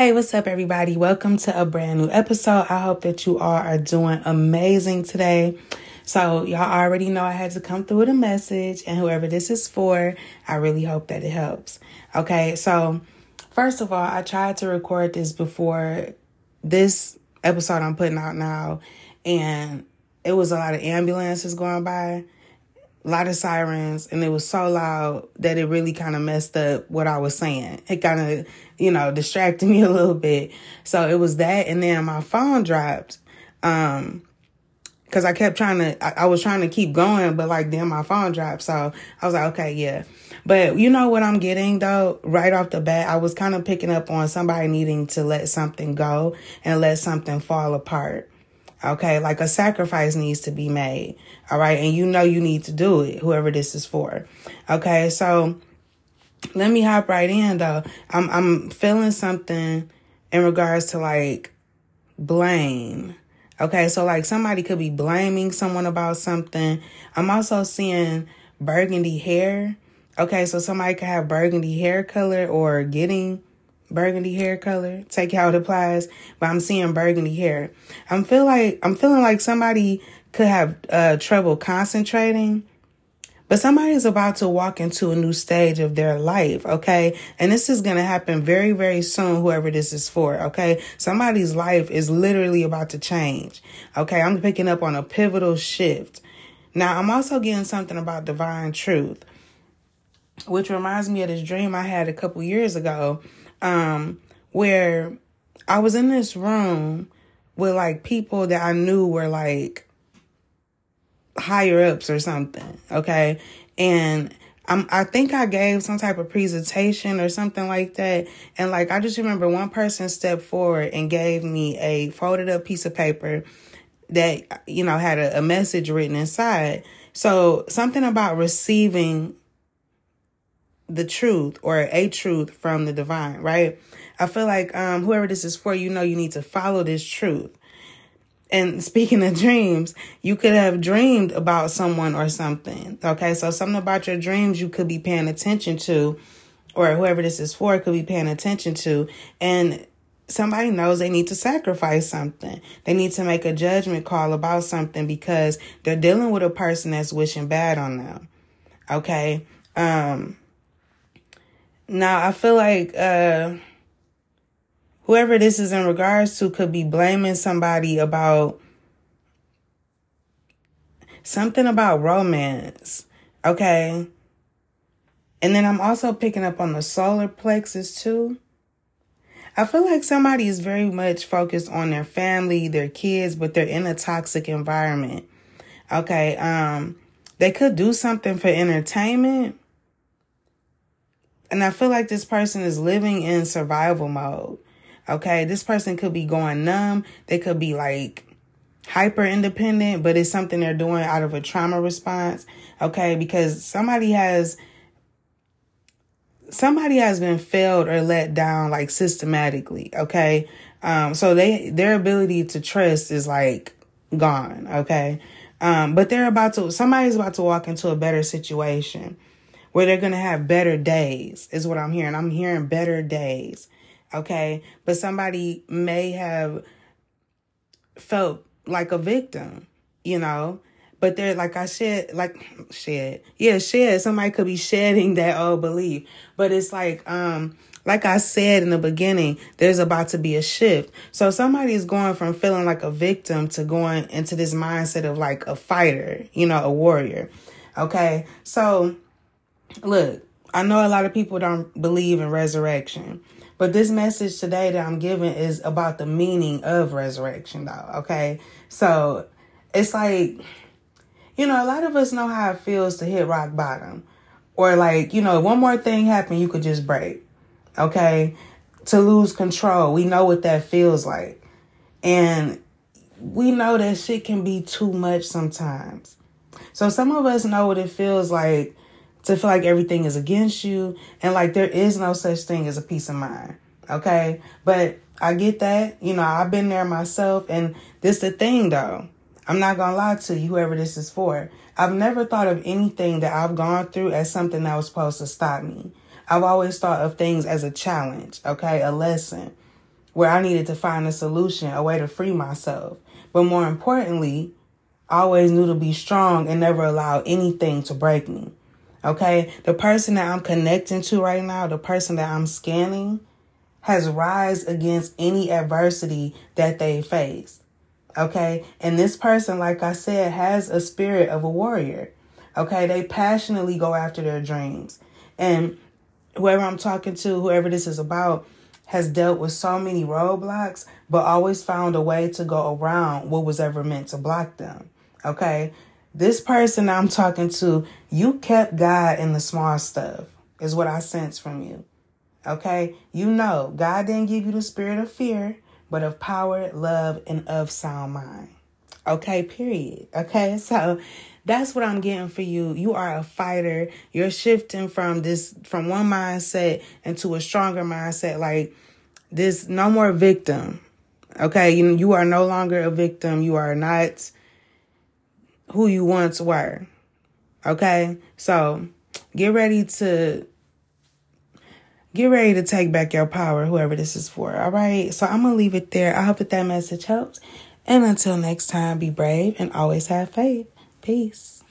Hey, what's up, everybody? Welcome to a brand new episode. I hope that you all are doing amazing today. So, y'all already know I had to come through with a message, and whoever this is for, I really hope that it helps. Okay, so first of all, I tried to record this before this episode I'm putting out now, and it was a lot of ambulances going by a lot of sirens and it was so loud that it really kind of messed up what I was saying. It kind of, you know, distracted me a little bit. So it was that and then my phone dropped. Um because I kept trying to, I, I, was trying to keep going, but like then my phone dropped. So I was like, okay, yeah. But you know what I'm getting though? Right off the bat, I was kind of picking up on somebody needing to let something go and let something fall apart. Okay, like a sacrifice needs to be made. All right, and you know you need to do it, whoever this is for. Okay, so let me hop right in though. I'm I'm feeling something in regards to like blame. Okay, so like somebody could be blaming someone about something. I'm also seeing burgundy hair. Okay, so somebody could have burgundy hair color or getting burgundy hair color. Take how it applies, but I'm seeing burgundy hair. I'm feel like I'm feeling like somebody could have uh, trouble concentrating. But somebody is about to walk into a new stage of their life, okay? And this is to happen very, very soon, whoever this is for, okay? Somebody's life is literally about to change, okay? I'm picking up on a pivotal shift. Now, I'm also getting something about divine truth, which reminds me of this dream I had a couple years ago um, where I was in this room with like people that I knew were like higher ups or something. Okay. And I'm, I think I gave some type of presentation or something like that. And like, I just remember one person stepped forward and gave me a folded up piece of paper that, you know, had a, a message written inside. So something about receiving the truth or a truth from the divine, right? I feel like um, whoever this is for, you know, you need to follow this truth. And speaking of dreams, you could have dreamed about someone or something. Okay, so something about your dreams you could be paying attention to, or whoever this is for could be paying attention to. And somebody knows they need to sacrifice something. They need to make a judgment call about something because they're dealing with a person that's wishing bad on them. Okay. Um, now, I feel like uh, whoever this is in regards to could be blaming somebody about something about romance. Okay. And then I'm also picking up on the solar plexus too. I feel like somebody is very much focused on their family, their kids, but they're in a toxic environment. Okay. Um, they could do something for entertainment, and I feel like this person is living in survival mode. Okay. This person could be going numb. They could be like hyper independent, but it's something they're doing out of a trauma response. Okay. Because somebody has, somebody has been failed or let down like systematically. Okay. Um, so they, their ability to trust is like gone. Okay. Um, but they're about to, somebody's about to walk into a better situation where they're going to have better days, is what I'm hearing. I'm hearing better days. Okay. But somebody may have felt like a victim, you know, but they're like I shed, like shed, yeah, shed. Somebody could be shedding that old belief, but it's like, um, like I said in the beginning, there's about to be a shift. So somebody is going from feeling like a victim to going into this mindset of like a fighter, you know, a warrior. Okay. So Look, I know a lot of people don't believe in resurrection, but this message today that I'm giving is about the meaning of resurrection, though. Okay. So it's like, you know, a lot of us know how it feels to hit rock bottom. Or like, you know, one more thing happened, you could just break. Okay. To lose control. We know what that feels like. And we know that shit can be too much sometimes. So some of us know what it feels like to feel like everything is against you and like there is no such thing as a peace of mind. Okay. But I get that. You know, I've been there myself. And this the thing though. I'm not to lie to you, whoever this is for. I've never thought of anything that I've gone through as something that was supposed to stop me. I've always thought of things as a challenge, okay, a lesson. where I needed to find a solution, a way to free myself. But more importantly, I always knew to be strong and never allow anything to break me. Okay? The person that I'm connecting to right now, the person that I'm scanning, has rise against any adversity that they face. Okay? And this person, like I said, has a spirit of a warrior. Okay? They passionately go after their dreams. And whoever I'm talking to, whoever this is about, has dealt with so many roadblocks, but always found a way to go around what was ever meant to block them. Okay? This person I'm talking to, you kept God in the small stuff, is what I sense from you. Okay? You know, God didn't give you the spirit of fear, but of power, love, and of sound mind. Okay, period. Okay, so that's what I'm getting for you. You are a fighter. You're shifting from this from one mindset into a stronger mindset. Like this, no more victim. Okay, you you are no longer a victim. You are not who you once were. Okay, so get ready to get ready to take back your power, whoever this is for. All right, so I'm gonna leave it there. I hope that that message helps. And until next time, be brave and always have faith. Peace.